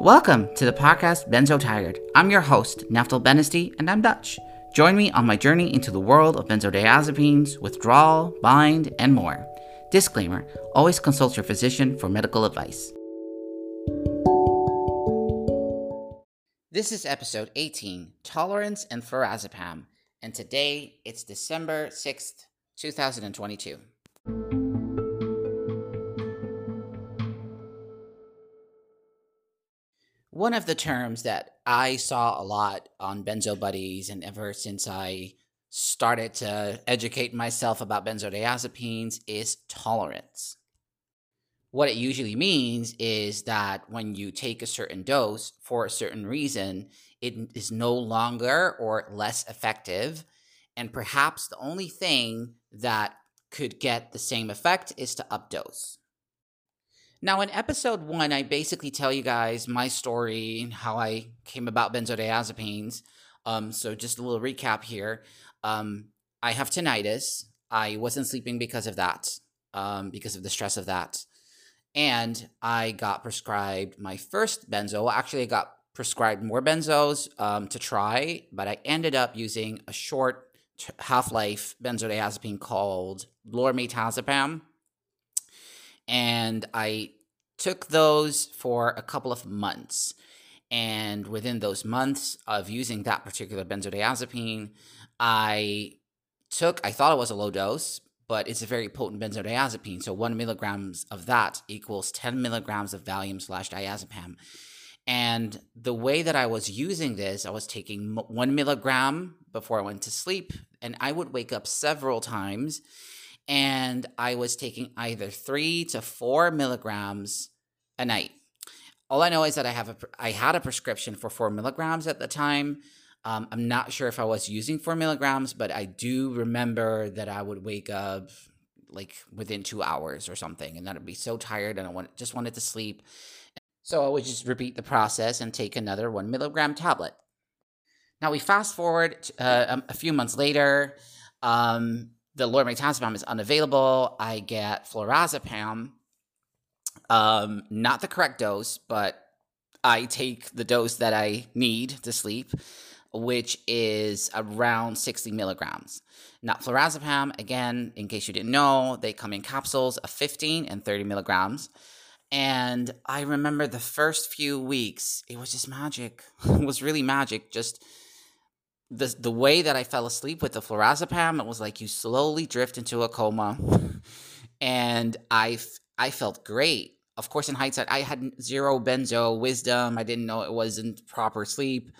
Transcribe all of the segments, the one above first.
Welcome to the podcast Benzo Tired. I'm your host, Naftal Benesty, and I'm Dutch. Join me on my journey into the world of benzodiazepines, withdrawal, bind, and more. Disclaimer always consult your physician for medical advice. This is episode 18 Tolerance and Flurazepam, and today it's December 6th, 2022. One of the terms that I saw a lot on Benzo Buddies, and ever since I started to educate myself about benzodiazepines, is tolerance. What it usually means is that when you take a certain dose for a certain reason, it is no longer or less effective. And perhaps the only thing that could get the same effect is to updose. Now, in episode one, I basically tell you guys my story and how I came about benzodiazepines. Um, so, just a little recap here. Um, I have tinnitus. I wasn't sleeping because of that, um, because of the stress of that. And I got prescribed my first benzo. Actually, I got prescribed more benzos um, to try, but I ended up using a short half life benzodiazepine called lormetazepam and I took those for a couple of months. And within those months of using that particular benzodiazepine, I took, I thought it was a low dose, but it's a very potent benzodiazepine. So one milligrams of that equals 10 milligrams of Valium slash diazepam. And the way that I was using this, I was taking one milligram before I went to sleep, and I would wake up several times and I was taking either three to four milligrams a night. All I know is that I have a I had a prescription for four milligrams at the time. Um, I'm not sure if I was using four milligrams, but I do remember that I would wake up like within two hours or something, and that I'd be so tired and I want, just wanted to sleep. So I would just repeat the process and take another one milligram tablet. Now we fast forward uh, a few months later. Um, the lormetazepam is unavailable. I get flurazepam, um, not the correct dose, but I take the dose that I need to sleep, which is around 60 milligrams. Now, flurazepam, again, in case you didn't know, they come in capsules of 15 and 30 milligrams. And I remember the first few weeks, it was just magic. it was really magic. Just the the way that I fell asleep with the flurazepam, it was like you slowly drift into a coma, and I I felt great. Of course, in hindsight, I had zero benzo wisdom. I didn't know it wasn't proper sleep,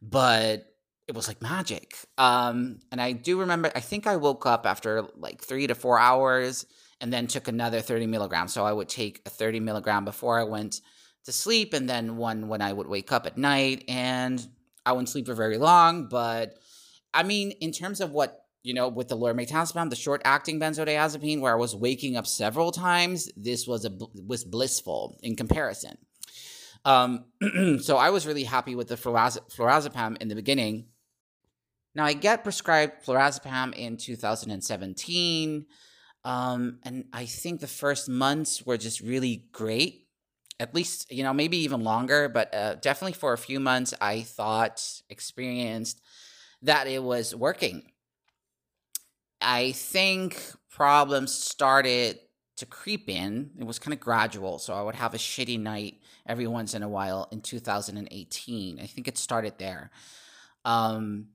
but it was like magic. Um, and I do remember. I think I woke up after like three to four hours, and then took another thirty milligrams. So I would take a thirty milligram before I went to sleep, and then one when I would wake up at night, and I wouldn't sleep for very long, but I mean, in terms of what you know, with the lorazepam, the short-acting benzodiazepine, where I was waking up several times, this was a was blissful in comparison. Um, so I was really happy with the flurazepam in the beginning. Now I get prescribed flurazepam in 2017, um, and I think the first months were just really great at least you know maybe even longer but uh, definitely for a few months i thought experienced that it was working. I think problems started to creep in. It was kind of gradual so i would have a shitty night every once in a while in 2018 i think it started there. Um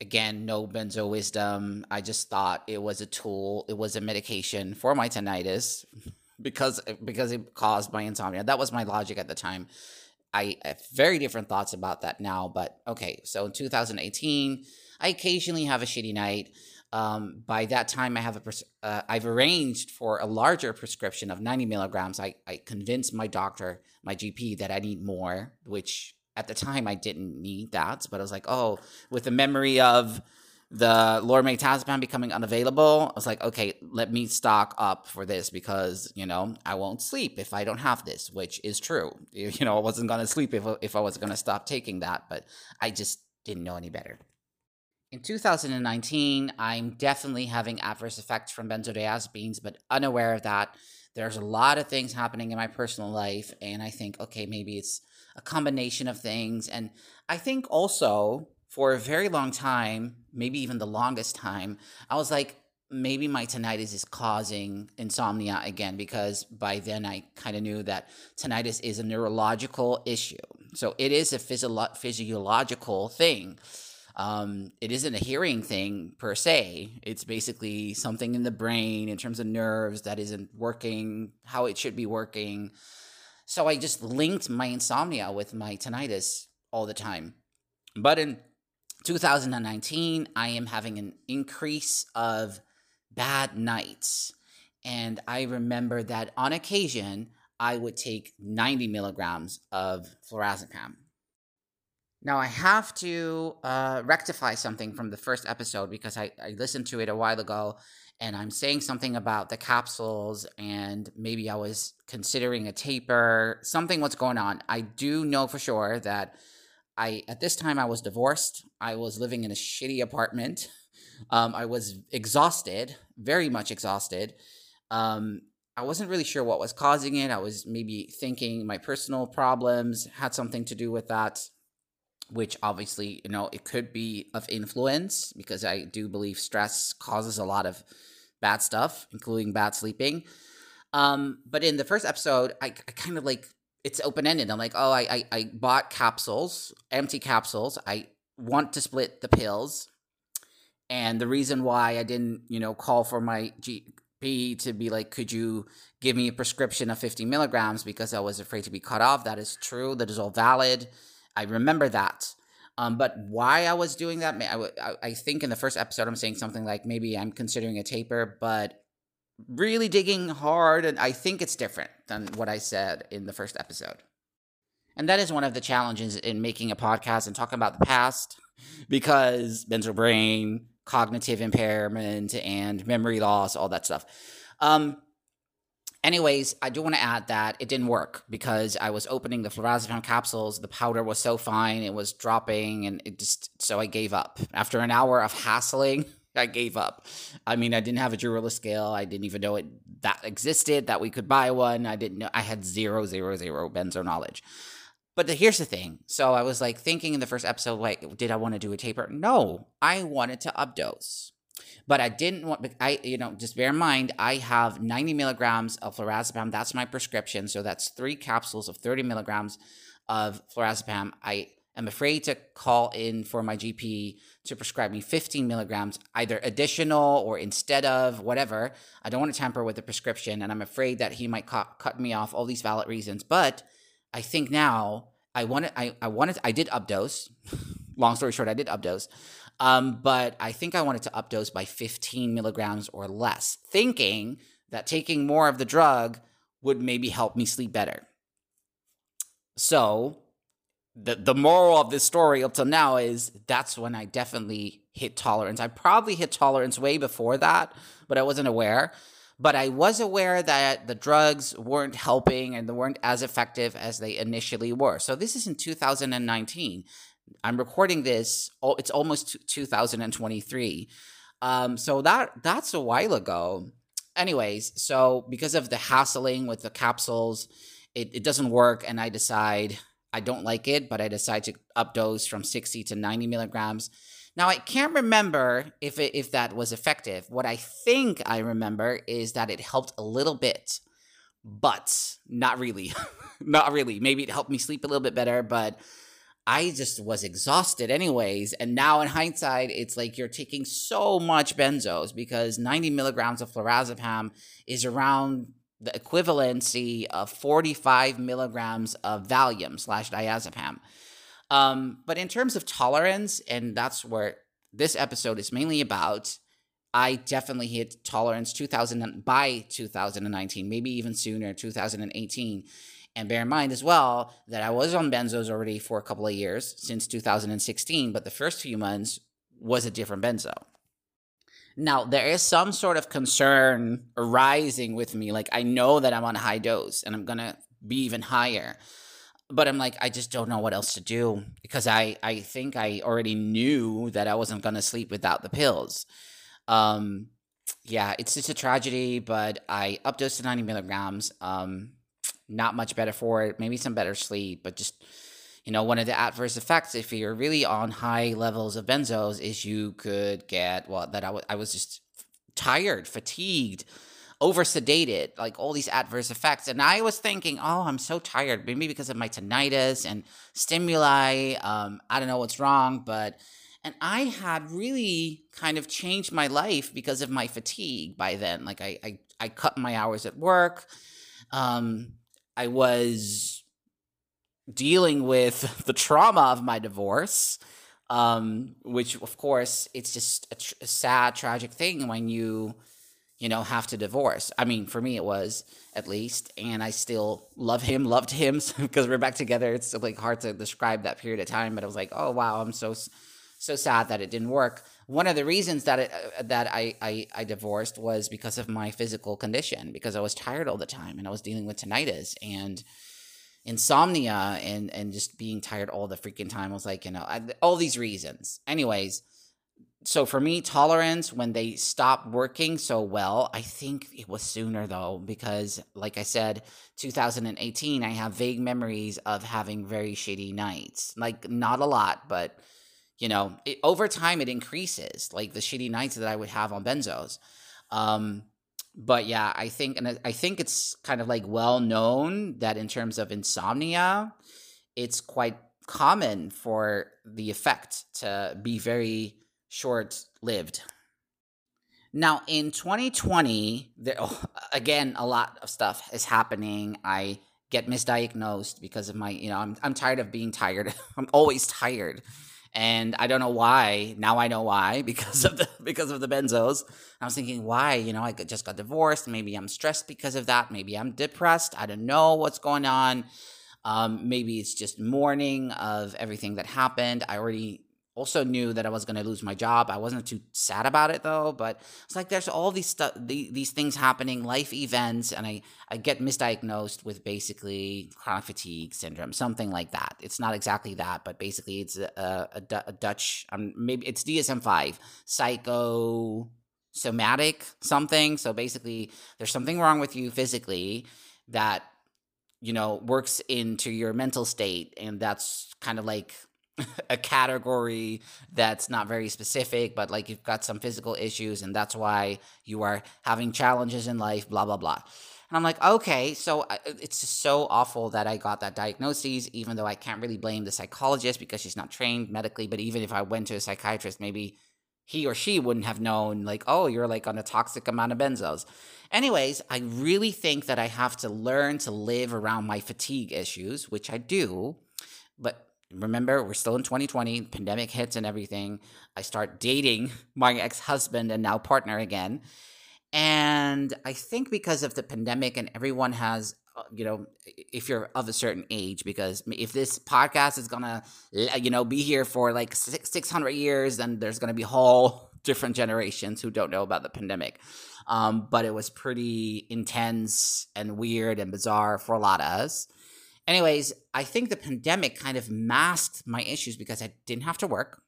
again no benzo wisdom i just thought it was a tool it was a medication for my tinnitus because because it caused my insomnia. That was my logic at the time. I have very different thoughts about that now, but okay. So in 2018, I occasionally have a shitty night. Um, by that time, I have a pres- uh, I've arranged for a larger prescription of 90 milligrams. I, I convinced my doctor, my GP, that I need more, which at the time I didn't need that. But I was like, oh, with the memory of the Lord lormetazepam becoming unavailable, I was like, okay, let me stock up for this because, you know, I won't sleep if I don't have this, which is true. You know, I wasn't going to sleep if, if I was going to stop taking that, but I just didn't know any better. In 2019, I'm definitely having adverse effects from benzodiazepines, but unaware of that. There's a lot of things happening in my personal life, and I think, okay, maybe it's a combination of things. And I think also for a very long time, maybe even the longest time, I was like, maybe my tinnitus is causing insomnia again because by then I kind of knew that tinnitus is a neurological issue. So it is a physio- physiological thing. Um, it isn't a hearing thing per se. It's basically something in the brain in terms of nerves that isn't working how it should be working. So I just linked my insomnia with my tinnitus all the time. But in 2019, I am having an increase of bad nights. And I remember that on occasion, I would take 90 milligrams of flurazepam. Now, I have to uh, rectify something from the first episode because I, I listened to it a while ago and I'm saying something about the capsules and maybe I was considering a taper. Something was going on. I do know for sure that I, at this time, I was divorced. I was living in a shitty apartment. Um, I was exhausted, very much exhausted. Um, I wasn't really sure what was causing it. I was maybe thinking my personal problems had something to do with that, which obviously, you know, it could be of influence because I do believe stress causes a lot of bad stuff, including bad sleeping. Um, but in the first episode, I, I kind of like it's open ended. I'm like, oh, I, I I bought capsules, empty capsules. I want to split the pills and the reason why I didn't, you know, call for my GP to be like, could you give me a prescription of 50 milligrams because I was afraid to be cut off. That is true. That is all valid. I remember that. Um, but why I was doing that, I, I think in the first episode, I'm saying something like maybe I'm considering a taper, but really digging hard, and I think it's different than what I said in the first episode. And that is one of the challenges in making a podcast and talking about the past because benzo brain, cognitive impairment and memory loss, all that stuff. Um, anyways, I do want to add that it didn't work because I was opening the flurazepam capsules. The powder was so fine, it was dropping, and it just so I gave up. After an hour of hassling, I gave up. I mean, I didn't have a Durula scale. I didn't even know it that existed, that we could buy one. I didn't know. I had zero, zero, zero benzo knowledge. But the, here's the thing. So I was like thinking in the first episode, like, did I want to do a taper? No, I wanted to updose. But I didn't want, I, you know, just bear in mind, I have 90 milligrams of flurazepam. That's my prescription. So that's three capsules of 30 milligrams of flurazepam. I am afraid to call in for my GP to prescribe me 15 milligrams, either additional or instead of whatever. I don't want to tamper with the prescription. And I'm afraid that he might cut, me off all these valid reasons. But I think now I wanted I, I wanted I did updose. Long story short, I did updose. Um, but I think I wanted to updose by 15 milligrams or less, thinking that taking more of the drug would maybe help me sleep better. So the the moral of this story up till now is that's when I definitely hit tolerance. I probably hit tolerance way before that, but I wasn't aware but I was aware that the drugs weren't helping and they weren't as effective as they initially were. So this is in 2019. I'm recording this. It's almost 2023. Um, so that that's a while ago. Anyways, so because of the hassling with the capsules, it, it doesn't work, and I decide I don't like it, but I decided to updose from 60 to 90 milligrams now I can't remember if it, if that was effective. What I think I remember is that it helped a little bit, but not really. not really. Maybe it helped me sleep a little bit better, but I just was exhausted anyways. And now in hindsight, it's like you're taking so much benzos because 90 milligrams of flurazepam is around the equivalency of 45 milligrams of Valium slash diazepam. Um, but in terms of tolerance, and that's where this episode is mainly about, I definitely hit tolerance 2000 by 2019, maybe even sooner, 2018. And bear in mind as well that I was on benzos already for a couple of years since 2016, but the first few months was a different benzo. Now, there is some sort of concern arising with me. Like, I know that I'm on a high dose and I'm going to be even higher but I'm like, I just don't know what else to do because I, I think I already knew that I wasn't going to sleep without the pills. Um, yeah, it's just a tragedy, but I updosed to 90 milligrams. Um, not much better for it. Maybe some better sleep, but just you know, one of the adverse effects if you're really on high levels of benzos is you could get well that I, w- I was just tired, fatigued, over sedated, like all these adverse effects. And I was thinking, oh, I'm so tired, maybe because of my tinnitus and stimuli. Um, I don't know what's wrong, but and I had really kind of changed my life because of my fatigue by then. Like I I, I cut my hours at work. Um, I was dealing with the trauma of my divorce. Um, which of course it's just a, tr- a sad, tragic thing when you you know, have to divorce. I mean, for me, it was at least, and I still love him, loved him because we're back together. It's like hard to describe that period of time, but I was like, oh wow, I'm so so sad that it didn't work. One of the reasons that it, uh, that I, I I divorced was because of my physical condition, because I was tired all the time and I was dealing with tinnitus and insomnia and and just being tired all the freaking time. I was like, you know, I, all these reasons. Anyways so for me, tolerance when they stopped working so well, I think it was sooner though, because like I said, 2018, I have vague memories of having very shitty nights. Like not a lot, but you know, it, over time it increases. Like the shitty nights that I would have on benzos. Um, but yeah, I think, and I think it's kind of like well known that in terms of insomnia, it's quite common for the effect to be very short lived. Now, in 2020, there, oh, again, a lot of stuff is happening. I get misdiagnosed because of my, you know, I'm, I'm tired of being tired. I'm always tired. And I don't know why. Now I know why because of the because of the benzos. I was thinking, why? You know, I just got divorced. Maybe I'm stressed because of that. Maybe I'm depressed. I don't know what's going on. Um, maybe it's just mourning of everything that happened. I already also knew that I was going to lose my job. I wasn't too sad about it though, but it's like there's all these stuff, the, these things happening, life events, and I I get misdiagnosed with basically chronic fatigue syndrome, something like that. It's not exactly that, but basically it's a, a, a Dutch, um, maybe it's DSM five, psychosomatic something. So basically, there's something wrong with you physically that you know works into your mental state, and that's kind of like a category that's not very specific, but like you've got some physical issues and that's why you are having challenges in life, blah, blah, blah. And I'm like, okay, so uh, it's just so awful that I got that diagnosis, even though I can't really blame the psychologist because she's not trained medically. But even if I went to a psychiatrist, maybe he or she wouldn't have known, like, oh, you're like on a toxic amount of benzos. Anyways, I really think that I have to learn to live around my fatigue issues, which I do. But remember we're still in 2020 pandemic hits and everything. I start dating my ex-husband and now partner again. And i think because of the pandemic and everyone has uh, you know if you're of a certain age because if this podcast is gonna you know be here for like 600 years then there's gonna be whole different generations who don't know about the pandemic. Um, but it was pretty intense and weird and bizarre for a lot of us anyways, I think the pandemic kind of masked my issues because I didn't have to work.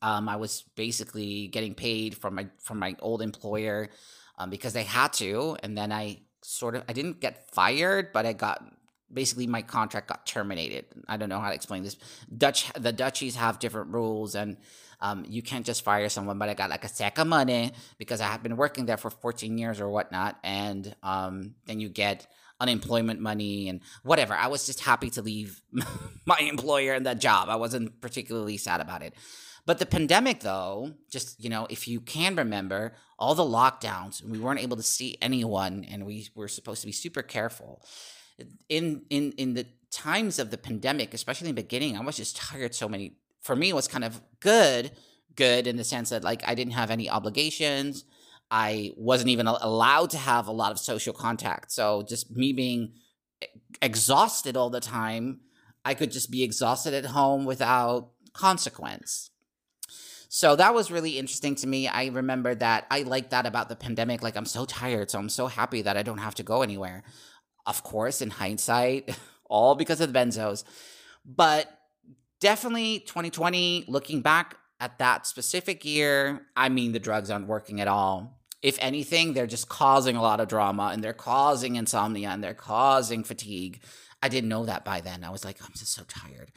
Um, I was basically getting paid from my from my old employer um, because they had to, and then I sort of I didn't get fired, but I got basically my contract got terminated. I don't know how to explain this. Dutch the Dutchies have different rules, and um, you can't just fire someone. But I got like a sack of money because I have been working there for 14 years or whatnot, and um, then you get unemployment money and whatever. I was just happy to leave my employer and that job. I wasn't particularly sad about it. But the pandemic, though, just, you know, if you can remember, all the lockdowns, we weren't able to see anyone and we were supposed to be super careful. In in in the times of the pandemic, especially in the beginning, I was just tired so many for me it was kind of good, good in the sense that like I didn't have any obligations. I wasn't even allowed to have a lot of social contact. So just me being exhausted all the time, I could just be exhausted at home without consequence. So that was really interesting to me. I remember that I like that about the pandemic. Like, I'm so tired, so I'm so happy that I don't have to go anywhere. Of course, in hindsight, all because of the benzos. But definitely 2020, looking back at that specific year, I mean, the drugs aren't working at all if anything, they're just causing a lot of drama and they're causing insomnia and they're causing fatigue. I didn't know that by then. I was like, I'm just so tired.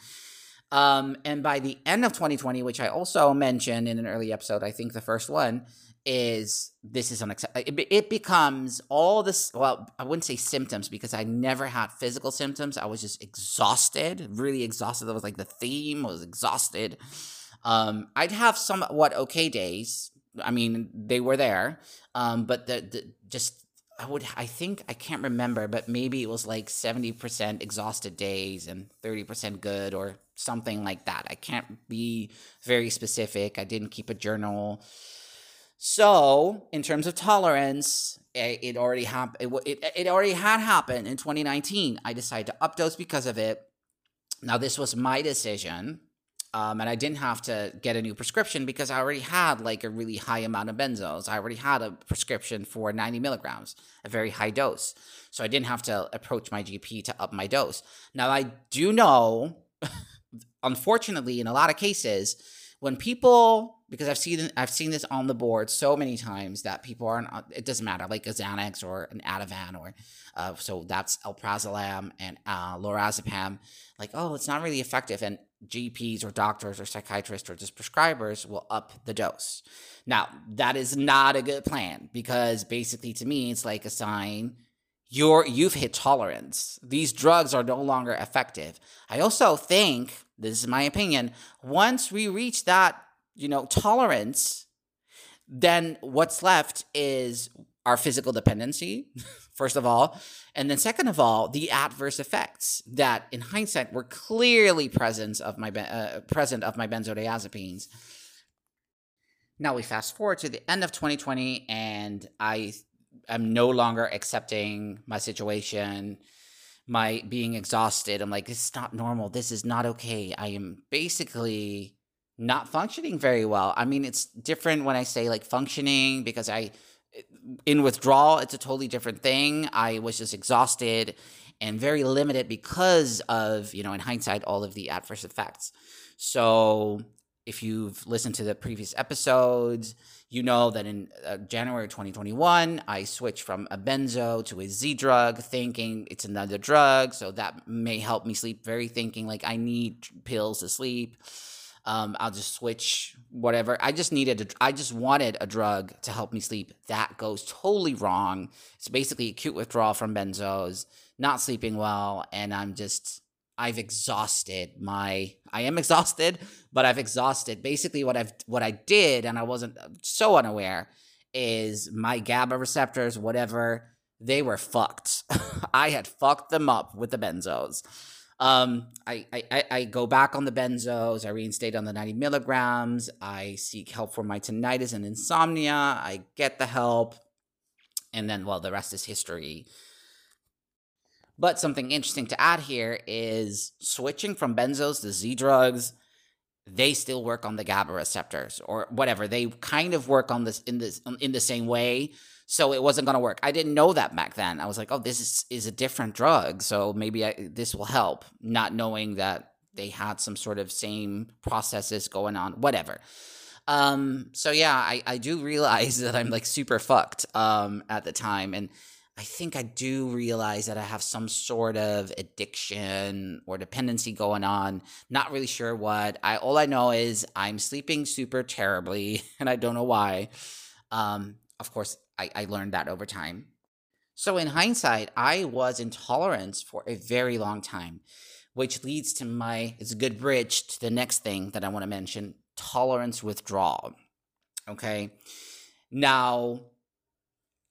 Um, and by the end of 2020, which I also mentioned in an early episode, I think the first one is this is unacceptable. It, it becomes all this. Well, I wouldn't say symptoms because I never had physical symptoms. I was just exhausted, really exhausted. That was like the theme. Was exhausted. Um, I'd have somewhat okay days. I mean, they were there, um, but the, the just I would I think I can't remember, but maybe it was like 70% exhausted days and 30% good or something like that. I can't be very specific. I didn't keep a journal. So, in terms of tolerance, it, it already happened. It, it, it already had happened in 2019. I decided to updose because of it. Now, this was my decision. Um, and I didn't have to get a new prescription because I already had like a really high amount of benzos. I already had a prescription for 90 milligrams, a very high dose. So I didn't have to approach my GP to up my dose. Now, I do know, unfortunately, in a lot of cases, when people because I've seen I've seen this on the board so many times that people aren't. It doesn't matter, like a Xanax or an Ativan or uh, so that's alprazolam and uh, lorazepam. Like, oh, it's not really effective, and GPs or doctors or psychiatrists or just prescribers will up the dose. Now, that is not a good plan because basically, to me, it's like a sign you're you've hit tolerance. These drugs are no longer effective. I also think this is my opinion. Once we reach that you know, tolerance, then what's left is our physical dependency, first of all. And then second of all, the adverse effects that in hindsight were clearly present of my, uh, present of my benzodiazepines. Now we fast forward to the end of 2020 and I am no longer accepting my situation, my being exhausted. I'm like, this is not normal. This is not okay. I am basically not functioning very well. I mean, it's different when I say like functioning because I, eh, in withdrawal, it's a totally different thing. I was just exhausted and very limited because of, you know, in hindsight, all of the adverse effects. So if you've listened to the previous episodes, you know that in uh, January 2021, I switched from a benzo to a Z drug, thinking it's another drug. So that may help me sleep, very thinking like I need pills to sleep. Um, I'll just switch whatever. I just needed, a, I just wanted a drug to help me sleep. That goes totally wrong. It's basically acute withdrawal from benzos, not sleeping well, and I'm just, I've exhausted my, I am exhausted, but I've exhausted basically what I've, what I did, and I wasn't so unaware, is my GABA receptors, whatever, they were fucked. I had fucked them up with the benzos. Um, I, I, I go back on the benzos. I reinstate on the 90 milligrams. I seek help for my tinnitus and insomnia. I get the help. And then, well, the rest is history. But something interesting to add here is switching from benzos to Z drugs, they still work on the GABA receptors or whatever. They kind of work on this in this in the same way so it wasn't going to work. I didn't know that back then. I was like, oh, this is, is a different drug. So maybe I, this will help, not knowing that they had some sort of same processes going on, whatever. Um, so yeah, I, I do realize that I'm like super fucked um, at the time. And I think I do realize that I have some sort of addiction or dependency going on. Not really sure what. I all I know is I'm sleeping super terribly, and I don't know why. Um, of course, I, I learned that over time. So, in hindsight, I was intolerant for a very long time, which leads to my, it's a good bridge to the next thing that I want to mention tolerance withdrawal. Okay. Now,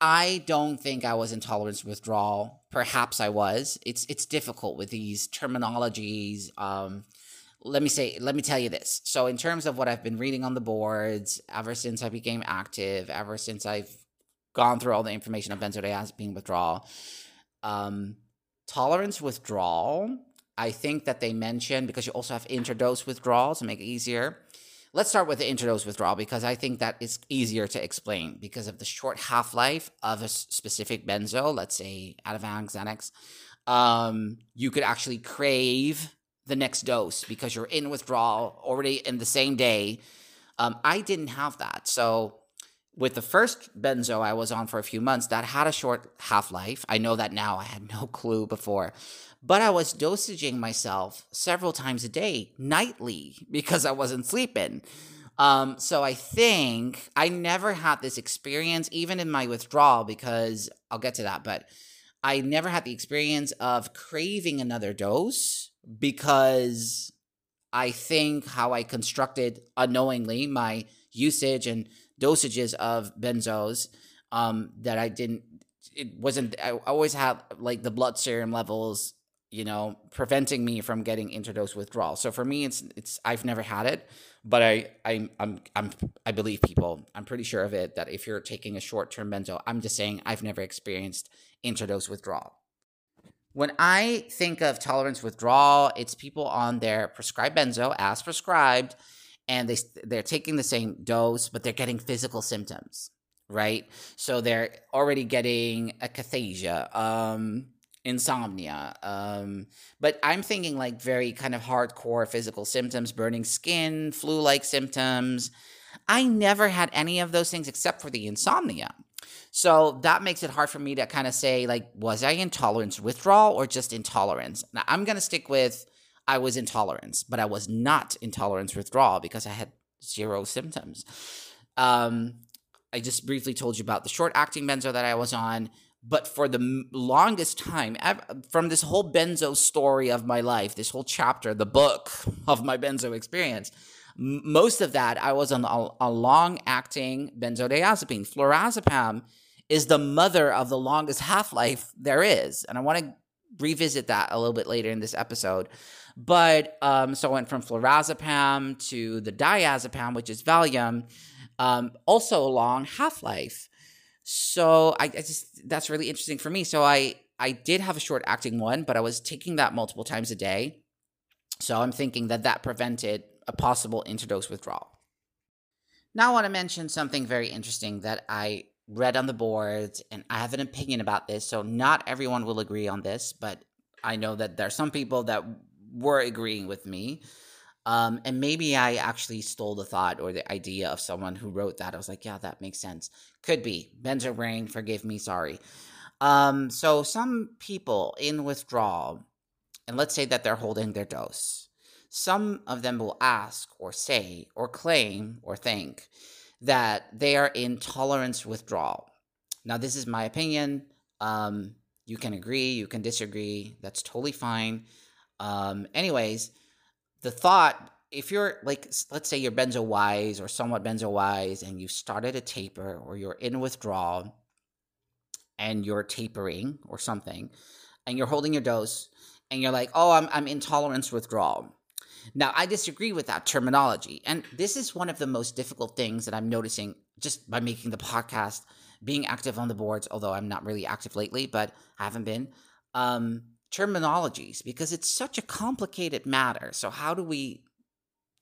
I don't think I was intolerant withdrawal. Perhaps I was. It's it's difficult with these terminologies. Um, let me say, let me tell you this. So, in terms of what I've been reading on the boards, ever since I became active, ever since I've gone through all the information of benzodiazepine withdrawal. Um, tolerance withdrawal, I think that they mentioned because you also have interdose withdrawal to make it easier. Let's start with the interdose withdrawal because I think that is easier to explain because of the short half life of a specific benzo, let's say Ativan, Xanax. Um, you could actually crave the next dose because you're in withdrawal already in the same day. Um, I didn't have that. So with the first benzo I was on for a few months, that had a short half life. I know that now. I had no clue before. But I was dosaging myself several times a day, nightly, because I wasn't sleeping. Um, so I think I never had this experience, even in my withdrawal, because I'll get to that, but I never had the experience of craving another dose because I think how I constructed unknowingly my usage and dosages of benzos um, that I didn't. It wasn't. I always had like the blood serum levels, you know, preventing me from getting interdose withdrawal. So for me, it's it's. I've never had it, but I I I'm I'm I believe people. I'm pretty sure of it that if you're taking a short term benzo, I'm just saying I've never experienced interdose withdrawal. When I think of tolerance withdrawal, it's people on their prescribed benzo as prescribed and they they're taking the same dose, but they're getting physical symptoms, right? So they're already getting akathisia, um, insomnia. Um, but I'm thinking like very kind of hardcore physical symptoms, burning skin, flu-like symptoms. I never had any of those things except for the insomnia. So that makes it hard for me to kind of say, like, was I intolerance withdrawal or just intolerance? Now, I'm going to stick with I was intolerance, but I was not intolerance withdrawal because I had zero symptoms. Um, I just briefly told you about the short acting benzo that I was on, but for the longest time, from this whole benzo story of my life, this whole chapter, the book of my benzo experience, most of that I was on a, long acting benzodiazepine. Flurazepam is the mother of the longest half life there is. And I want to revisit that a little bit later in this episode. But um, so I went from flurazepam to the diazepam, which is Valium, um, also a long half life. So I, I, just that's really interesting for me. So I I did have a short acting one, but I was taking that multiple times a day. So I'm thinking that that prevented a possible interdose withdrawal. Now I want to mention something very interesting that I read on the boards, and I have an opinion about this. So not everyone will agree on this, but I know that there are some people that were agreeing with me. Um, and maybe I actually stole the thought or the idea of someone who wrote that. I was like, yeah, that makes sense. Could be. Benzo brain, forgive me, sorry. Um, so some people in withdrawal, and let's say that they're holding their dose, some of them will ask or say or claim or think that they are in tolerance withdrawal. Now, this is my opinion. Um, you can agree, you can disagree. That's totally fine. Um, anyways, the thought if you're like, let's say you're benzo wise or somewhat benzo wise and you've started a taper or you're in withdrawal and you're tapering or something and you're holding your dose and you're like, oh, I'm, I'm intolerance withdrawal. Now, I disagree with that terminology. And this is one of the most difficult things that I'm noticing just by making the podcast, being active on the boards, although I'm not really active lately, but I haven't been. Um, terminologies, because it's such a complicated matter. So, how do we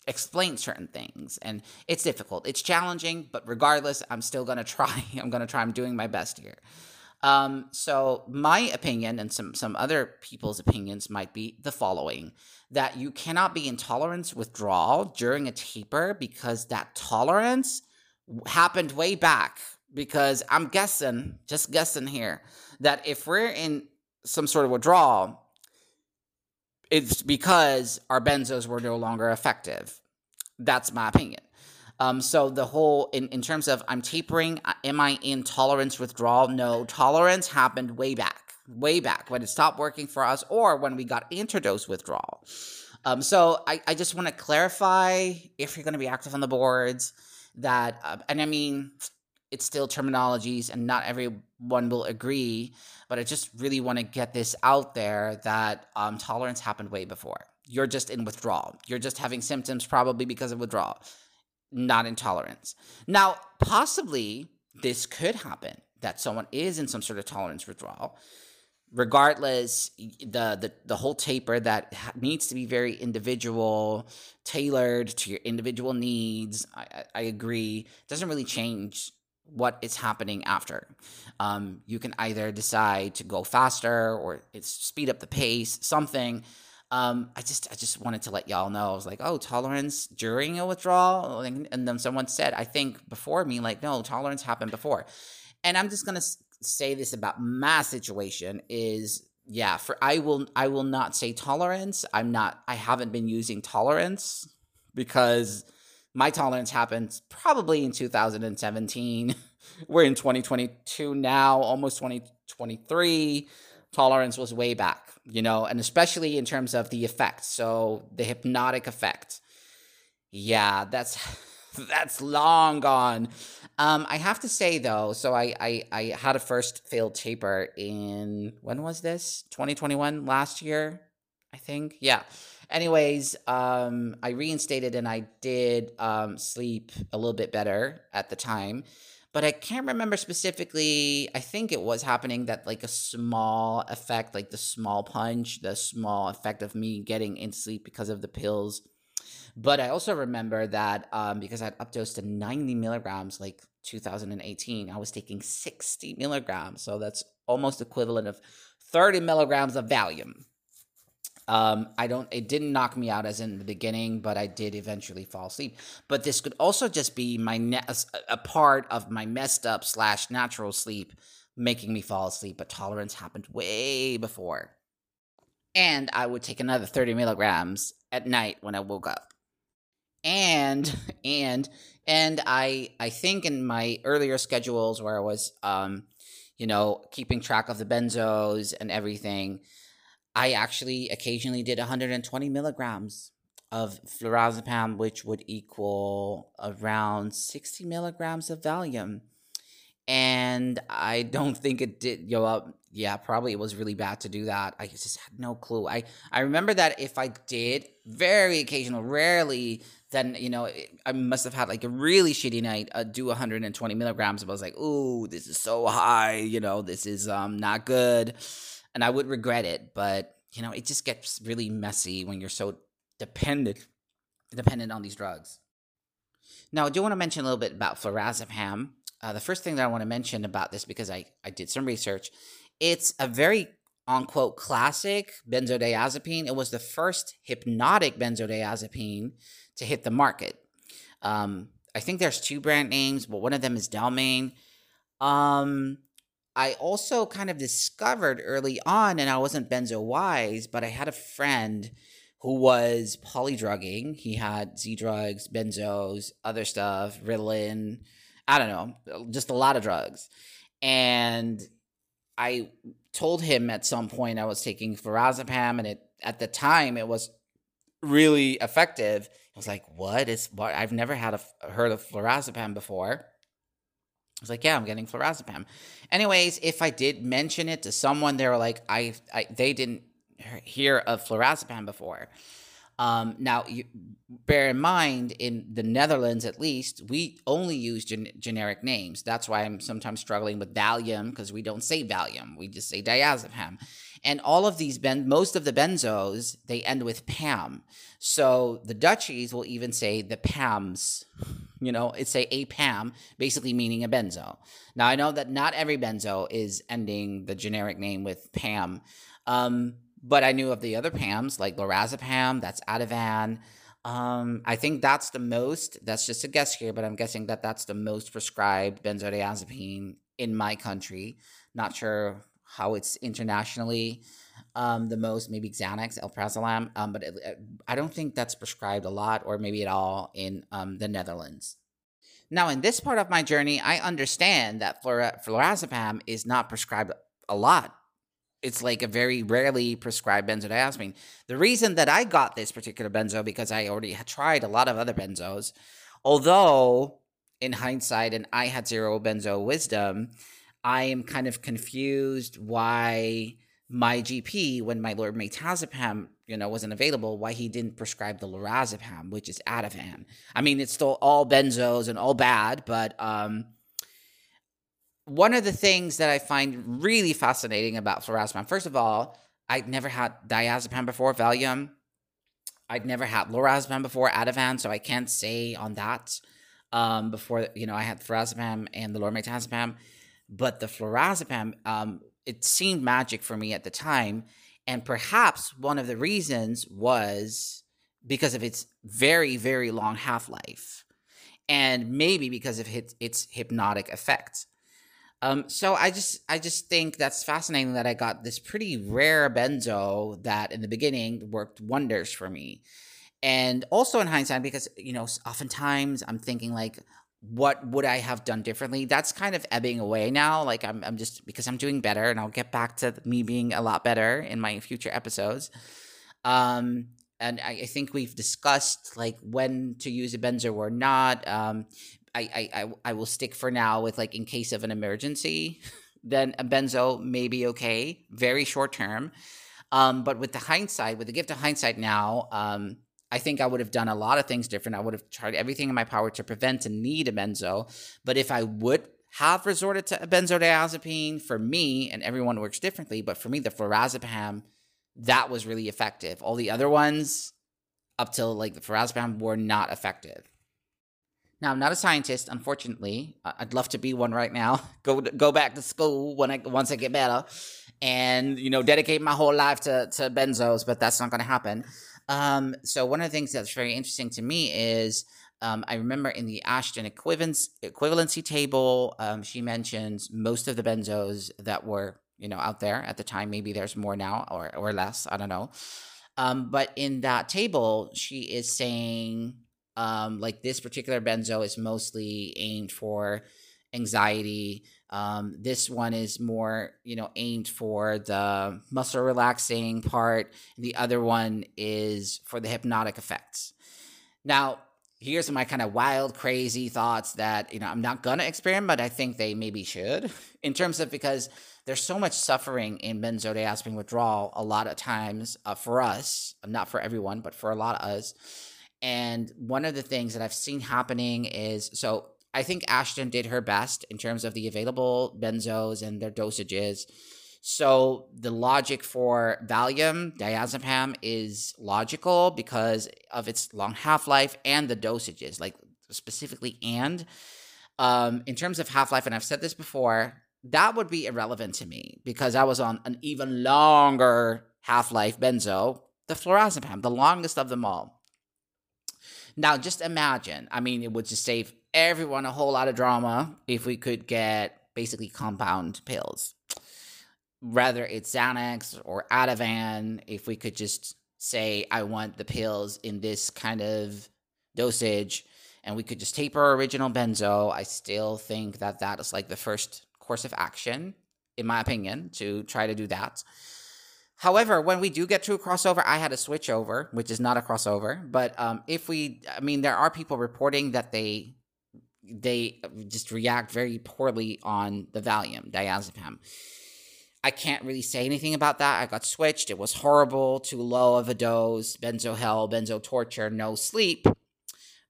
explain certain things? And it's difficult, it's challenging, but regardless, I'm still going to try. I'm going to try. I'm doing my best here. Um, so my opinion and some some other people's opinions might be the following: that you cannot be intolerance withdrawal during a taper because that tolerance happened way back. Because I'm guessing, just guessing here, that if we're in some sort of withdrawal, it's because our benzos were no longer effective. That's my opinion. Um, so the whole in, in terms of I'm tapering, uh, am I in tolerance withdrawal? No, tolerance happened way back, way back when it stopped working for us, or when we got interdose withdrawal. Um, so I, I just want to clarify if you're going to be active on the boards that, uh, and I mean, it's still terminologies, and not everyone will agree, but I just really want to get this out there that um, tolerance happened way before. You're just in withdrawal. You're just having symptoms probably because of withdrawal not intolerance. Now, possibly this could happen that someone is in some sort of tolerance withdrawal. Regardless, the, the the whole taper that needs to be very individual, tailored to your individual needs. I, I agree. Doesn't really change what is happening after. Um, you can either decide to go faster or speed up the pace, something. Um, I just I just wanted to let y'all know. I was like, oh, tolerance during a withdrawal, and, and then someone said, I think before me, like, no, tolerance happened before. And I'm just gonna say this about my situation is yeah for i will i will not say tolerance i'm not i haven't been using tolerance because my tolerance happened probably in 2017 we're in 2022 now almost 2023 tolerance was way back you know and especially in terms of the effect so the hypnotic effect yeah that's that's long gone um, I have to say though, so I, I I had a first failed taper in when was this? 2021 last year, I think. Yeah. Anyways, um, I reinstated and I did um, sleep a little bit better at the time, but I can't remember specifically. I think it was happening that like a small effect, like the small punch, the small effect of me getting in sleep because of the pills. But I also remember that um, because I had updosed to 90 milligrams like 2018, I was taking 60 milligrams. So that's almost equivalent of 30 milligrams of Valium. Um, I don't, it didn't knock me out as in the beginning, but I did eventually fall asleep. But this could also just be my, ne- a part of my messed up slash natural sleep making me fall asleep, but tolerance happened way before. And I would take another 30 milligrams at night when I woke up and and and i i think in my earlier schedules where i was um you know keeping track of the benzos and everything i actually occasionally did 120 milligrams of flurazepam which would equal around 60 milligrams of valium. And i don't think it did go up. Yeah probably it was really bad to do that. I just had no clue. I i remember that if i did very occasional rarely then you know I must have had like a really shitty night. Uh, do 120 milligrams, but I was like, "Ooh, this is so high," you know, this is um not good, and I would regret it. But you know, it just gets really messy when you're so dependent dependent on these drugs. Now, I do want to mention a little bit about flurazepam. Uh, the first thing that I want to mention about this because I I did some research, it's a very unquote classic benzodiazepine. It was the first hypnotic benzodiazepine to hit the market. Um, I think there's two brand names, but one of them is Dalmane. Um, I also kind of discovered early on, and I wasn't benzo wise, but I had a friend who was polydrugging. He had Z drugs, benzos, other stuff, Ritalin. I don't know, uh, just a lot of drugs. And I told him at some point I was taking flurazepam, and it at the time it was really effective. I was like, "What is what? I've never had a heard of flurazepam before." I was like, "Yeah, I'm getting flurazepam." Anyways, if I did mention it to someone, they were like, "I, I they didn't hear of flurazepam before." Um, now, you, bear in mind, in the Netherlands at least, we only use gen- generic names. That's why I'm sometimes struggling with Valium because we don't say Valium, we just say diazepam. And all of these, ben- most of the benzos, they end with PAM. So the Dutchies will even say the PAMs. You know, it's say a PAM, basically meaning a benzo. Now, I know that not every benzo is ending the generic name with PAM. Um, but I knew of the other PAMs like lorazepam, that's Ativan. Um, I think that's the most. That's just a guess here, but I'm guessing that that's the most prescribed benzodiazepine in my country. Not sure how it's internationally. Um, the most maybe Xanax, Alprazolam, um, but it, I don't think that's prescribed a lot or maybe at all in um, the Netherlands. Now, in this part of my journey, I understand that flora- flurazepam is not prescribed a lot it's like a very rarely prescribed benzodiazepine. The reason that I got this particular benzo because I already had tried a lot of other benzos, although in hindsight and I had zero benzo wisdom, I am kind of confused why my GP, when my Lord lorazepam, you know, wasn't available, why he didn't prescribe the lorazepam, which is Ativan. I mean, it's still all benzos and all bad, but um, one of the things that I find really fascinating about lorazepam, first of all, I'd never had diazepam before, Valium. I'd never had lorazepam before, Ativan, so I can't say on that. Um, before you know, I had flurazepam and the lorazepam, but the flurazepam, um, it seemed magic for me at the time, And perhaps one of the reasons was because of its very, very long half life, and maybe because of its, its hypnotic effect. Um, so I just I just think that's fascinating that I got this pretty rare benzo that in the beginning worked wonders for me. And also in hindsight, because you know, oftentimes I'm thinking like, what would I have done differently? That's kind of ebbing away now. Like I'm I'm just because I'm doing better and I'll get back to me being a lot better in my future episodes. Um and I, I think we've discussed like when to use a benzo or not. Um I, I, I will stick for now with like in case of an emergency, then a benzo may be okay, very short term. Um, but with the hindsight, with the gift of hindsight now, um, I think I would have done a lot of things different. I would have tried everything in my power to prevent and need a benzo. But if I would have resorted to a benzodiazepine, for me, and everyone works differently, but for me, the flurazepam, that was really effective. All the other ones, up till like the flurazepam, were not effective. Now, I'm not a scientist, unfortunately. I'd love to be one right now. Go go back to school when I once I get better, and you know, dedicate my whole life to to benzos. But that's not going to happen. Um, so one of the things that's very interesting to me is um, I remember in the Ashton equivalency table, um, she mentions most of the benzos that were you know out there at the time. Maybe there's more now or or less. I don't know. Um, but in that table, she is saying um, like this particular benzo is mostly aimed for anxiety. Um, this one is more, you know, aimed for the muscle relaxing part. The other one is for the hypnotic effects. Now, here's my kind of wild, crazy thoughts that, you know, I'm not going to experiment, but I think they maybe should in terms of because there's so much suffering in benzodiazepine withdrawal a lot of times uh, for us, not for everyone, but for a lot of us and one of the things that I've seen happening is so I think Ashton did her best in terms of the available benzos and their dosages. So the logic for Valium, diazepam is logical because of its long half life and the dosages, like specifically and. Um, in terms of half life, and I've said this before, that would be irrelevant to me because I was on an even longer half life benzo, the flurazepam, the longest of them all. Now, just imagine. I mean, it would just save everyone a whole lot of drama if we could get basically compound pills. Rather it's Xanax or Ativan, if we could just say, I want the pills in this kind of dosage, and we could just taper our original benzo, I still think that that is like the first course of action, in my opinion, to try to do that. However, when we do get to a crossover, I had a switch over, which is not a crossover. But um, if we, I mean, there are people reporting that they they just react very poorly on the Valium, diazepam. I can't really say anything about that. I got switched. It was horrible, too low of a dose, benzo hell, benzo torture, no sleep.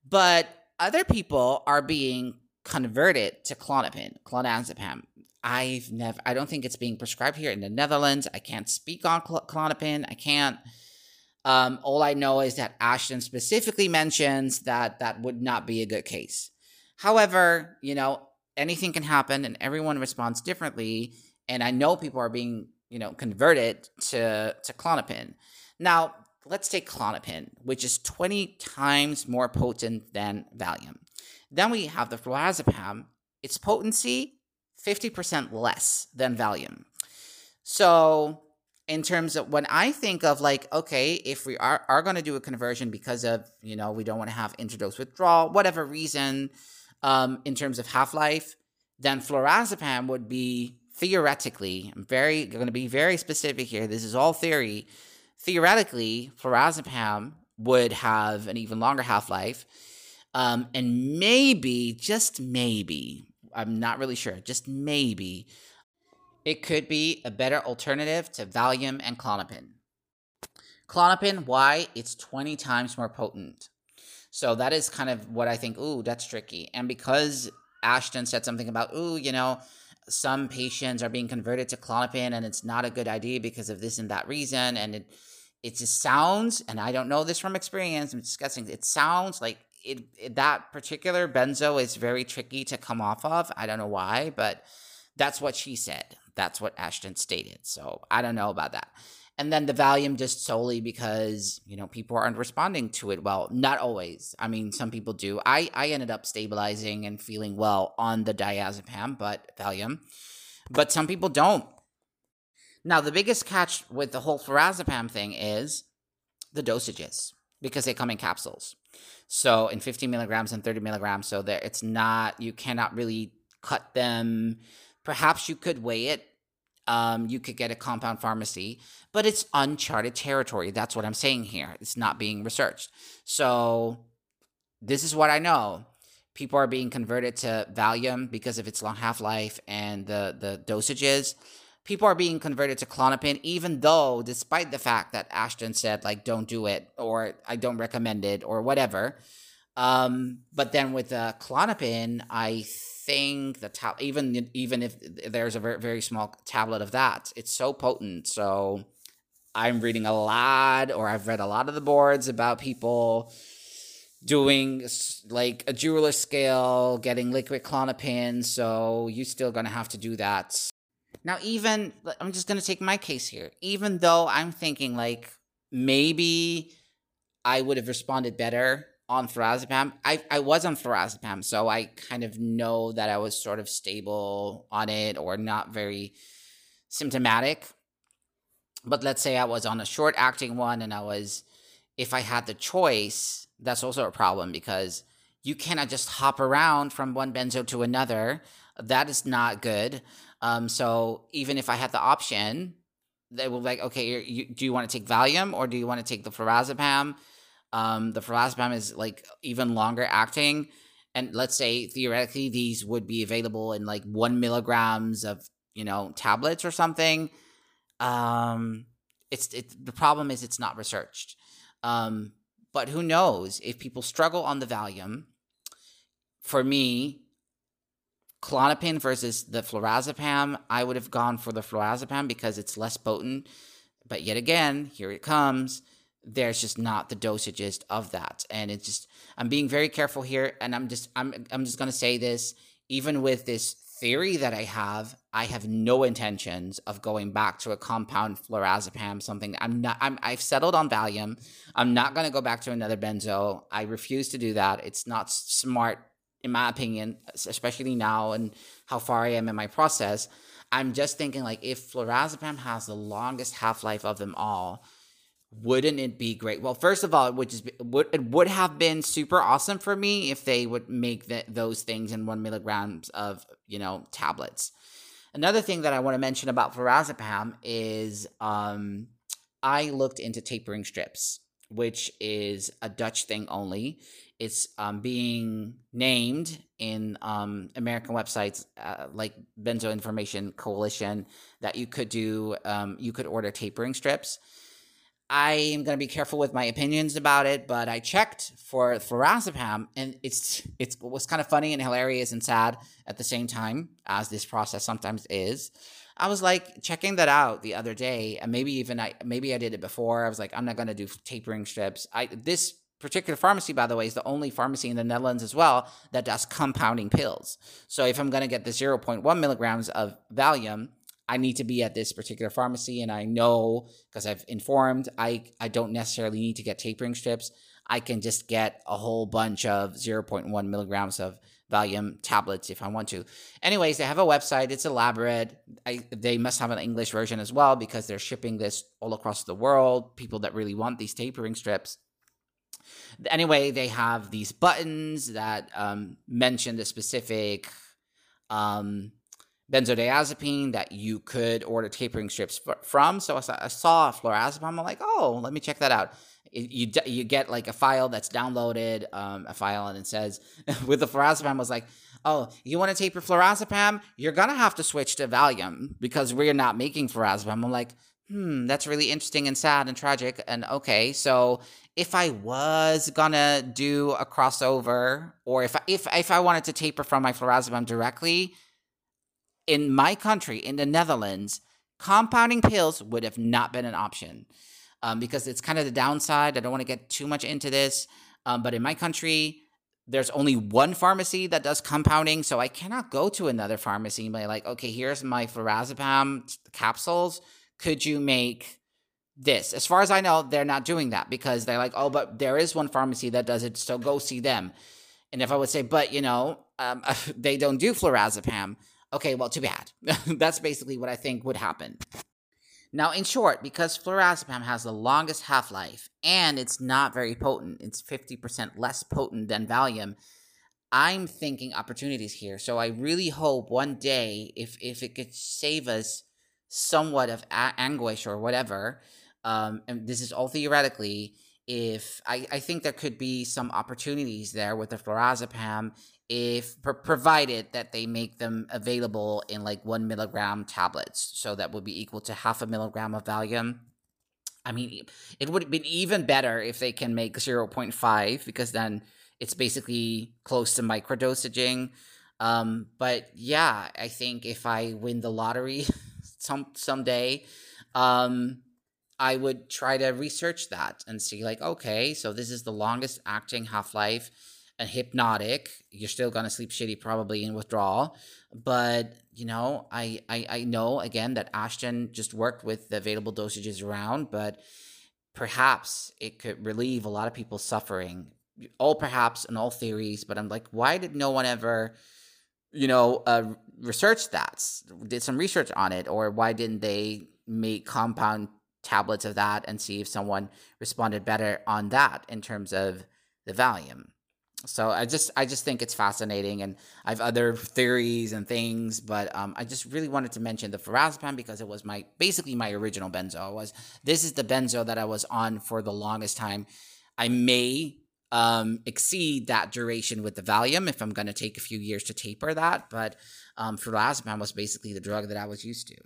But other people are being converted to Klonopin, clonazepam. I've never, I don't think it's being prescribed here in the Netherlands. I can't speak on cl- Klonopin. I can't. Um, all I know is that Ashton specifically mentions that that would not be a good case. However, you know, anything can happen and everyone responds differently. And I know people are being, you know, converted to, to Klonopin. Now, let's take Klonopin, which is 20 times more potent than Valium. Then we have the flurazepam. Its potency 50% less than Valium. So, in terms of when I think of like, okay, if we are, are going to do a conversion because of, you know, we don't want to have interdose withdrawal, whatever reason, um, in terms of half life, then flurazepam would be theoretically, I'm very going to be very specific here. This is all theory. Theoretically, flurazepam would have an even longer half life. Um, and maybe, just maybe, I'm not really sure, just maybe, it could be a better alternative to Valium and Klonopin. Klonopin, why? It's 20 times more potent. So that is kind of what I think, ooh, that's tricky. And because Ashton said something about, ooh, you know, some patients are being converted to Klonopin and it's not a good idea because of this and that reason. And it, it just sounds, and I don't know this from experience, I'm discussing, it sounds like it, it, that particular benzo is very tricky to come off of. I don't know why, but that's what she said. That's what Ashton stated. So I don't know about that. And then the Valium just solely because, you know, people aren't responding to it well. Not always. I mean, some people do. I, I ended up stabilizing and feeling well on the diazepam, but Valium. But some people don't. Now, the biggest catch with the whole flurazepam thing is the dosages because they come in capsules. So in 15 milligrams and 30 milligrams. So there, it's not, you cannot really cut them. Perhaps you could weigh it. Um, you could get a compound pharmacy, but it's uncharted territory. That's what I'm saying here. It's not being researched. So this is what I know. People are being converted to Valium because of its long half life and the the dosages people are being converted to Klonopin, even though, despite the fact that Ashton said, like, don't do it, or I don't recommend it, or whatever. Um, but then with the Klonopin, I think the tab- even even if there's a very, very small tablet of that, it's so potent. So I'm reading a lot, or I've read a lot of the boards about people doing like a jeweler scale, getting liquid Klonopin So you're still gonna have to do that now, even I'm just gonna take my case here. Even though I'm thinking like maybe I would have responded better on flurazepam. I, I was on flurazepam, so I kind of know that I was sort of stable on it or not very symptomatic. But let's say I was on a short acting one and I was, if I had the choice, that's also a problem because you cannot just hop around from one benzo to another. That is not good. Um, so even if I had the option, they were like, okay, you, do you want to take Valium or do you want to take the flurazepam? Um, the flurazepam is like even longer acting. And let's say theoretically these would be available in like one milligrams of, you know, tablets or something. Um, it's it, the problem is it's not researched. Um, but who knows if people struggle on the Valium? For me, Klonopin versus the flurazepam, I would have gone for the flurazepam because it's less potent. But yet again, here it comes. There's just not the dosages of that, and it's just I'm being very careful here, and I'm just I'm I'm just gonna say this. Even with this theory that I have, I have no intentions of going back to a compound flurazepam. Something I'm not. I'm I've settled on Valium. I'm not gonna go back to another benzo. I refuse to do that. It's not smart in my opinion, especially now and how far I am in my process, I'm just thinking like if flurazepam has the longest half life of them all, wouldn't it be great? Well, first of all, it would just be, would it would have been super awesome for me if they would make the, those things in one milligrams of you know tablets. Another thing that I want to mention about flurazepam is um, I looked into tapering strips, which is a Dutch thing only it's um, being named in um, American websites uh, like Benzo Information Coalition that you could do, um, you could order tapering strips. I am going to be careful with my opinions about it, but I checked for flurazepam, and it's it's it was kind of funny and hilarious and sad at the same time, as this process sometimes is. I was like checking that out the other day, and maybe even I maybe I did it before. I was like, I'm not going to do tapering strips. I this particular pharmacy, by the way, is the only pharmacy in the Netherlands as well that does compounding pills. So if I'm going to get the 0.1 milligrams of Valium, I need to be at this particular pharmacy, and I know because I've informed I I don't necessarily need to get tapering strips. I can just get a whole bunch of 0.1 milligrams of Valium tablets if I want to. Anyways, they have a website. It's elaborate. I, they must have an English version as well because they're shipping this all across the world. People that really want these tapering strips. Anyway, they have these buttons that um, mention the specific um, benzodiazepine that you could order tapering strips from. So I saw flurazepam. I'm like, oh, let me check that out. you you get like a file that's downloaded, um, a file, and it says with the flurazepam I was like, oh, you want to taper flurazepam? You're gonna have to switch to Valium because we're not making flurazepam. I'm like, hmm, that's really interesting and sad and tragic. And okay, so if I was gonna do a crossover, or if I, if if I wanted to taper from my flurazepam directly, in my country, in the Netherlands, compounding pills would have not been an option. Um, because it's kind of the downside. I don't want to get too much into this, um, but in my country, there's only one pharmacy that does compounding, so I cannot go to another pharmacy and be like, okay, here's my flurazepam capsules. Could you make this? As far as I know, they're not doing that because they're like, oh, but there is one pharmacy that does it, so go see them. And if I would say, but you know, um, they don't do flurazepam, okay, well, too bad. That's basically what I think would happen. Now, in short, because flurazepam has the longest half life and it's not very potent, it's 50% less potent than Valium. I'm thinking opportunities here. So I really hope one day, if, if it could save us somewhat of a- anguish or whatever, um, and this is all theoretically, if I, I think there could be some opportunities there with the flurazepam if provided that they make them available in like one milligram tablets so that would be equal to half a milligram of valium. I mean it would have been even better if they can make 0.5 because then it's basically close to microdosaging. Um, but yeah i think if i win the lottery some someday um, i would try to research that and see like okay so this is the longest acting half-life a hypnotic. You're still gonna sleep shitty probably in withdrawal. But you know, I, I I know again that Ashton just worked with the available dosages around, but perhaps it could relieve a lot of people's suffering. All perhaps and all theories, but I'm like, why did no one ever, you know, uh, research that? Did some research on it, or why didn't they make compound tablets of that and see if someone responded better on that in terms of the Valium? So I just I just think it's fascinating, and I have other theories and things, but um, I just really wanted to mention the flurazepam because it was my basically my original benzo. It was this is the benzo that I was on for the longest time. I may um, exceed that duration with the Valium if I'm going to take a few years to taper that, but um, flurazepam was basically the drug that I was used to.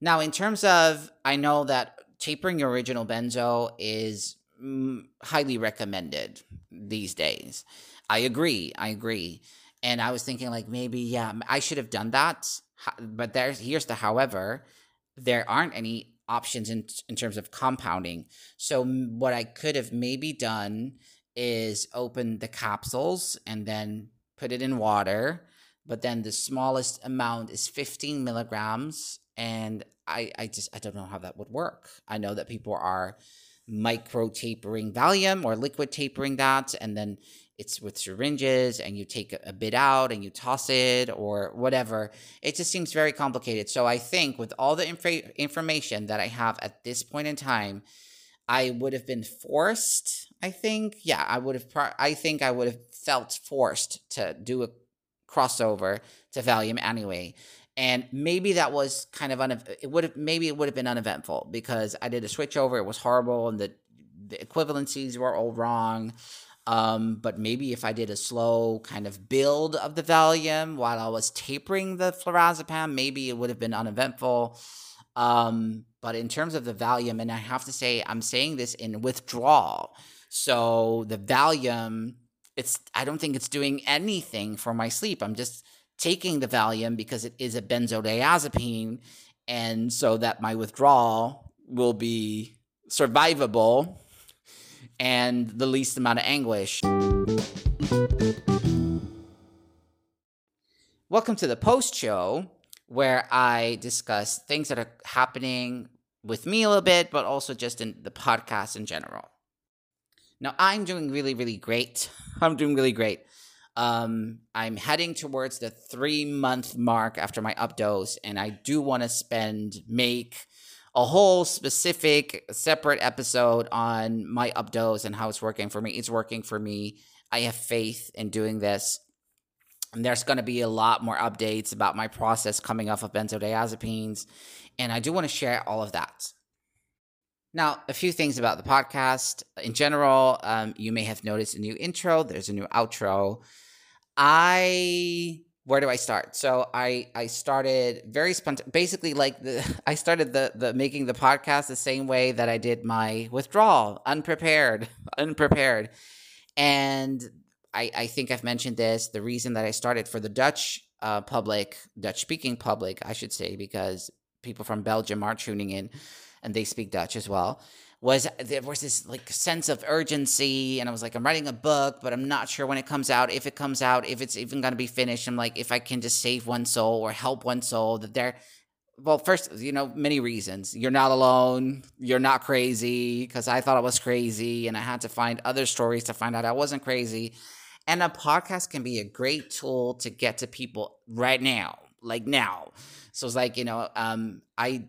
Now, in terms of, I know that tapering your original benzo is highly recommended these days. I agree. I agree. And I was thinking like maybe yeah, I should have done that. But there's here's the however, there aren't any options in in terms of compounding. So what I could have maybe done is open the capsules and then put it in water. But then the smallest amount is 15 milligrams. And I, I just I don't know how that would work. I know that people are micro tapering Valium or liquid tapering that, and then it's with syringes and you take a bit out and you toss it or whatever. It just seems very complicated. So I think with all the inf- information that I have at this point in time, I would have been forced. I think, yeah, I would have. Pro- I think I would have felt forced to do a crossover to Valium anyway and maybe that was kind of un it would have maybe it would have been uneventful because I did a switch over it was horrible and the the equivalencies were all wrong. Um, but maybe if I did a slow kind of build of the Valium while I was tapering the flurazepam maybe it would have been uneventful. Um, but in terms of the Valium and I have to say I'm saying this in withdrawal. So the Valium it's I don't think it's doing anything for my sleep. I'm just taking the Valium because it is a benzodiazepine, and so that my withdrawal will be survivable and the least amount of anguish. Welcome to the post show where I discuss things that are happening with me a little bit, but also just in the podcast in general. Now, I'm doing really, really great. I'm doing really great. Um, I'm heading towards the three month mark after my updose, and I do want to spend make a whole specific separate episode on my updose and how it's working for me. It's working for me. I have faith in doing this. And there's going to be a lot more updates about my process coming off of benzodiazepines. And I do want to share all of that. Now, a few things about the podcast. In general, um, you may have noticed a new intro, there's a new outro. I where do I start? So I I started very spontaneous. Basically, like the I started the the making the podcast the same way that I did my withdrawal, unprepared, unprepared, and I I think I've mentioned this. The reason that I started for the Dutch uh, public, Dutch speaking public, I should say, because people from Belgium are tuning in. and they speak Dutch as well. Was there was this like sense of urgency, and I was like, I'm writing a book, but I'm not sure when it comes out, if it comes out, if it's even gonna be finished. I'm like, if I can just save one soul or help one soul, that they're well, first, you know, many reasons. You're not alone. You're not crazy because I thought I was crazy and I had to find other stories to find out I wasn't crazy. And a podcast can be a great tool to get to people right now, like now. So it's like, you know, um, I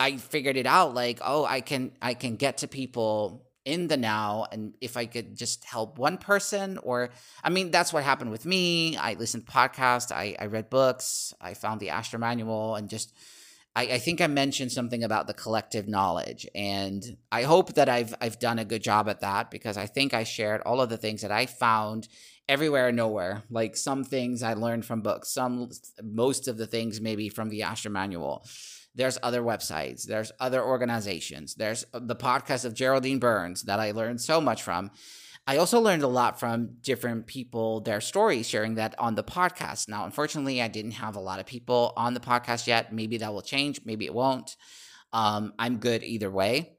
I figured it out like, oh, I can I can get to people in the now and if i could just help one person or i mean that's what happened with me. I listened to podcasts i, I read books i found the Ashton manual and just I, I think i mentioned something about the collective knowledge and i hope that i've i've done a good job at that because i think i shared all of the things that i found everywhere and nowhere. Like some things i learned from books some most of the things maybe from the Ashton manual there's other websites, there's other organizations, there's uh, the podcast of Geraldine Burns that I learned so much from. I also learned a lot from different people, their stories, sharing that on the podcast. Now, unfortunately, I didn't have a lot of people on the podcast yet. Maybe that will change, maybe it won't. Um, I'm good either way.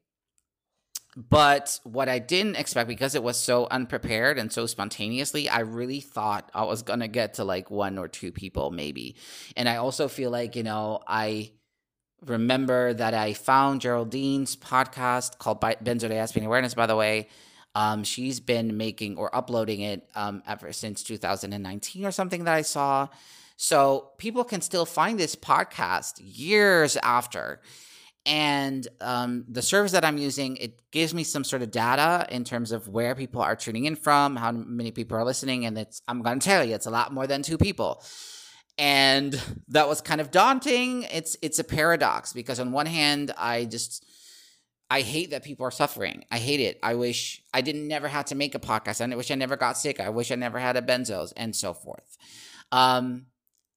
But what I didn't expect, because it was so unprepared and so spontaneously, I really thought I was going to get to like one or two people, maybe. And I also feel like, you know, I remember that I found Geraldine's podcast called Benzodiazepine Awareness, by the way. Um, she's been making or uploading it um, ever since 2019 or something that I saw. So people can still find this podcast years after. And um, the service that I'm using, it gives me some sort of data in terms of where people are tuning in from, how many people are listening. And it's, I'm going to tell you, it's a lot more than two people and that was kind of daunting. It's it's a paradox because on one hand i just i hate that people are suffering. I hate it. I wish i didn't never had to make a podcast. I wish i never got sick. I wish i never had a benzos and so forth. Um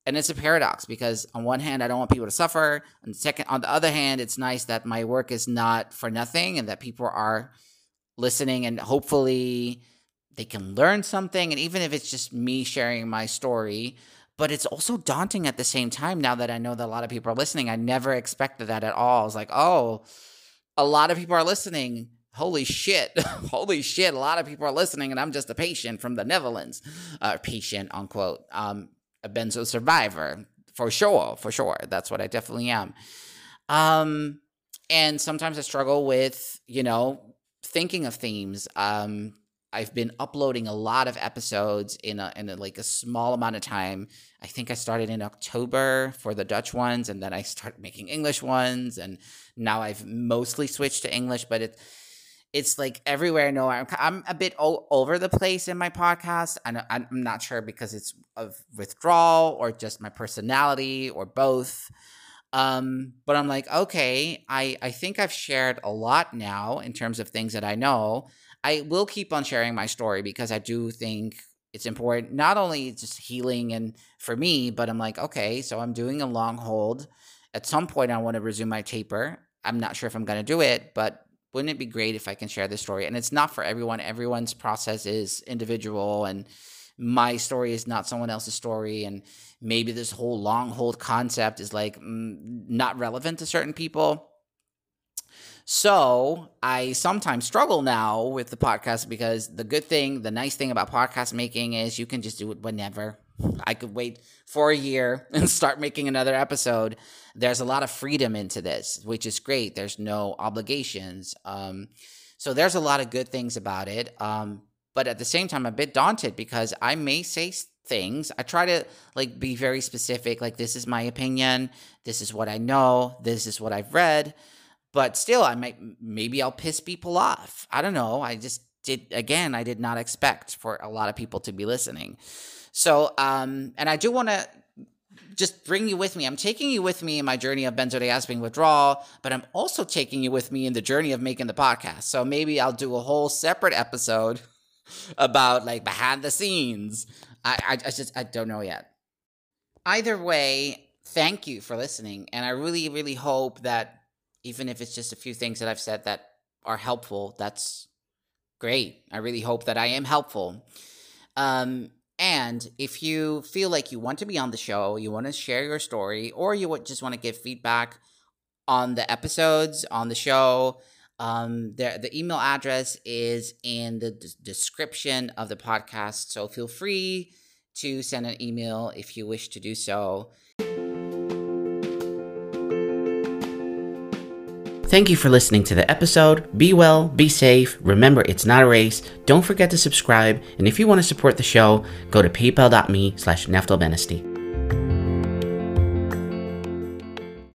and it's a paradox because on one hand i don't want people to suffer. And second on the other hand it's nice that my work is not for nothing and that people are listening and hopefully they can learn something. And even if it's just me sharing my story but it's also daunting at the same time now that I know that a lot of people are listening. I never expected that at all. I was like, oh, a lot of people are listening. Holy shit. Holy shit. A lot of people are listening, and I'm just a patient from the Netherlands. Uh, patient, unquote. Um, a benzo survivor. For sure. For sure. That's what I definitely am. Um, and sometimes I struggle with, you know, thinking of themes. Um, I've been uploading a lot of episodes in a, in a, like a small amount of time. I think I started in October for the Dutch ones, and then I started making English ones, and now I've mostly switched to English. But it it's like everywhere. No, I'm, I'm a bit all over the place in my podcast, and I'm not sure because it's of withdrawal or just my personality or both. Um, but I'm like, okay, I I think I've shared a lot now in terms of things that I know. I will keep on sharing my story because I do think it's important, not only just healing and for me, but I'm like, okay, so I'm doing a long hold. At some point, I want to resume my taper. I'm not sure if I'm going to do it, but wouldn't it be great if I can share this story? And it's not for everyone. Everyone's process is individual, and my story is not someone else's story. And maybe this whole long hold concept is like mm, not relevant to certain people. So I sometimes struggle now with the podcast because the good thing, the nice thing about podcast making is you can just do it whenever. I could wait for a year and start making another episode. There's a lot of freedom into this, which is great. There's no obligations. Um, so there's a lot of good things about it. Um, but at the same time, I'm a bit daunted because I may say things. I try to like be very specific. Like this is my opinion. This is what I know. This is what I've read but still i might maybe i'll piss people off. I don't know. I just did again i did not expect for a lot of people to be listening. So um and i do want to just bring you with me. I'm taking you with me in my journey of benzodiazepine withdrawal but i'm also taking you with me in the journey of making the podcast. So maybe i'll do a whole separate episode about like behind the scenes. I i, I just i don't know yet. Either way thank you for listening and i really really hope that even if it's just a few things that I've said that are helpful, that's great. I really hope that I am helpful. Um, and if you feel like you want to be on the show, you want to share your story, or you just want to give feedback, on the episodes on the show. Um, the, the email address is in the d- description of the podcast. So feel free to send an email if you wish to do so. Thank you for listening to the episode. Be well, be safe. Remember, it's not a race. Don't forget to subscribe. And if you want to support the show, go to paypal.me slash Neftal